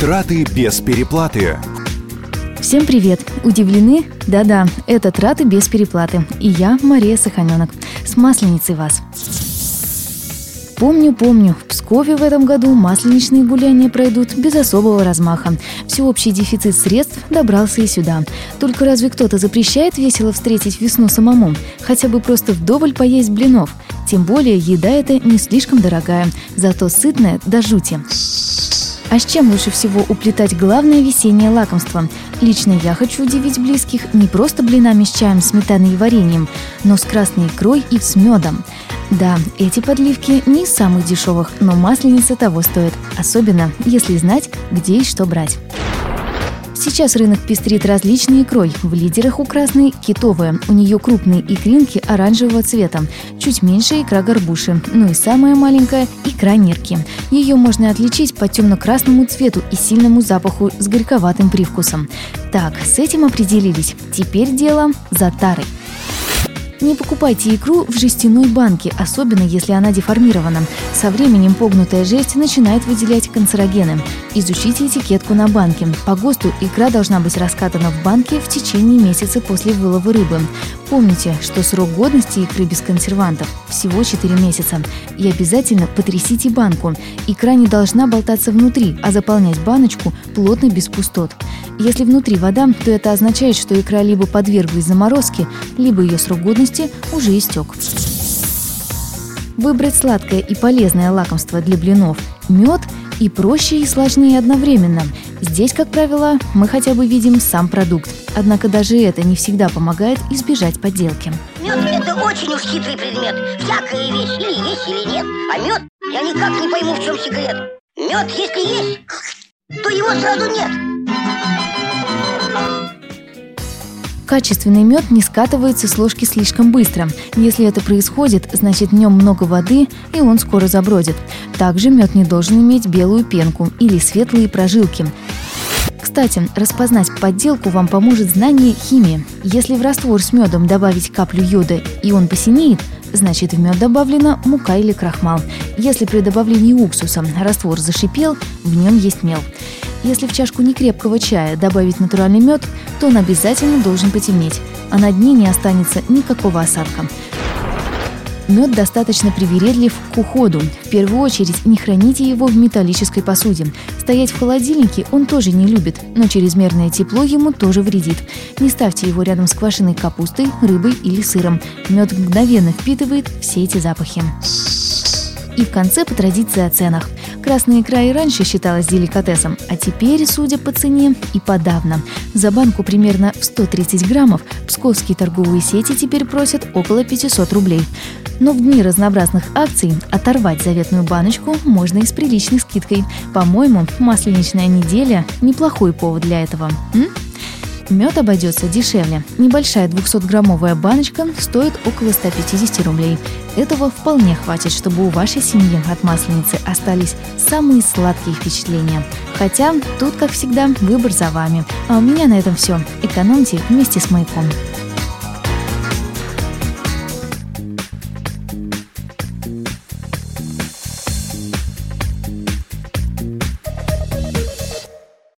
Траты без переплаты. Всем привет! Удивлены? Да-да, это траты без переплаты. И я, Мария Саханенок. С Масленицей вас. Помню, помню, в Пскове в этом году масленичные гуляния пройдут без особого размаха. Всеобщий дефицит средств добрался и сюда. Только разве кто-то запрещает весело встретить весну самому? Хотя бы просто вдоволь поесть блинов. Тем более еда эта не слишком дорогая, зато сытная до жути. А с чем лучше всего уплетать главное весеннее лакомство? Лично я хочу удивить близких не просто блинами с чаем, сметаной и вареньем, но с красной икрой и с медом. Да, эти подливки не самых дешевых, но масленица того стоит, особенно если знать, где и что брать. Сейчас рынок пестрит различной икрой. В лидерах у красной – китовая. У нее крупные икринки оранжевого цвета. Чуть меньше икра горбуши. Ну и самая маленькая – икра нерки. Ее можно отличить по темно-красному цвету и сильному запаху с горьковатым привкусом. Так, с этим определились. Теперь дело за тарой. Не покупайте икру в жестяной банке, особенно если она деформирована. Со временем погнутая жесть начинает выделять канцерогены. Изучите этикетку на банке. По ГОСТу икра должна быть раскатана в банке в течение месяца после вылова рыбы. Помните, что срок годности икры без консервантов всего 4 месяца. И обязательно потрясите банку. Икра не должна болтаться внутри, а заполнять баночку плотно без пустот. Если внутри вода, то это означает, что икра либо подверглась заморозке, либо ее срок годности уже истек. Выбрать сладкое и полезное лакомство для блинов – мед и проще и сложнее одновременно. Здесь, как правило, мы хотя бы видим сам продукт. Однако даже это не всегда помогает избежать подделки. Мед – это очень уж хитрый предмет. Всякая вещь или есть, или нет. А мед – я никак не пойму, в чем секрет. Мед, если есть, то его сразу нет. Качественный мед не скатывается с ложки слишком быстро. Если это происходит, значит в нем много воды, и он скоро забродит. Также мед не должен иметь белую пенку или светлые прожилки. Кстати, распознать подделку вам поможет знание химии. Если в раствор с медом добавить каплю йода и он посинеет, значит в мед добавлена мука или крахмал. Если при добавлении уксуса раствор зашипел, в нем есть мел. Если в чашку некрепкого чая добавить натуральный мед, то он обязательно должен потемнеть, а на дне не останется никакого осадка. Мед достаточно привередлив к уходу. В первую очередь не храните его в металлической посуде. Стоять в холодильнике он тоже не любит, но чрезмерное тепло ему тоже вредит. Не ставьте его рядом с квашеной капустой, рыбой или сыром. Мед мгновенно впитывает все эти запахи. И в конце по традиции о ценах. Красная икра и раньше считалась деликатесом, а теперь, судя по цене, и подавно. За банку примерно в 130 граммов псковские торговые сети теперь просят около 500 рублей. Но в дни разнообразных акций оторвать заветную баночку можно и с приличной скидкой. По-моему, масленичная неделя – неплохой повод для этого. М? Мед обойдется дешевле. Небольшая 200-граммовая баночка стоит около 150 рублей. Этого вполне хватит, чтобы у вашей семьи от масленицы остались самые сладкие впечатления. Хотя тут, как всегда, выбор за вами. А у меня на этом все. Экономьте вместе с маяком.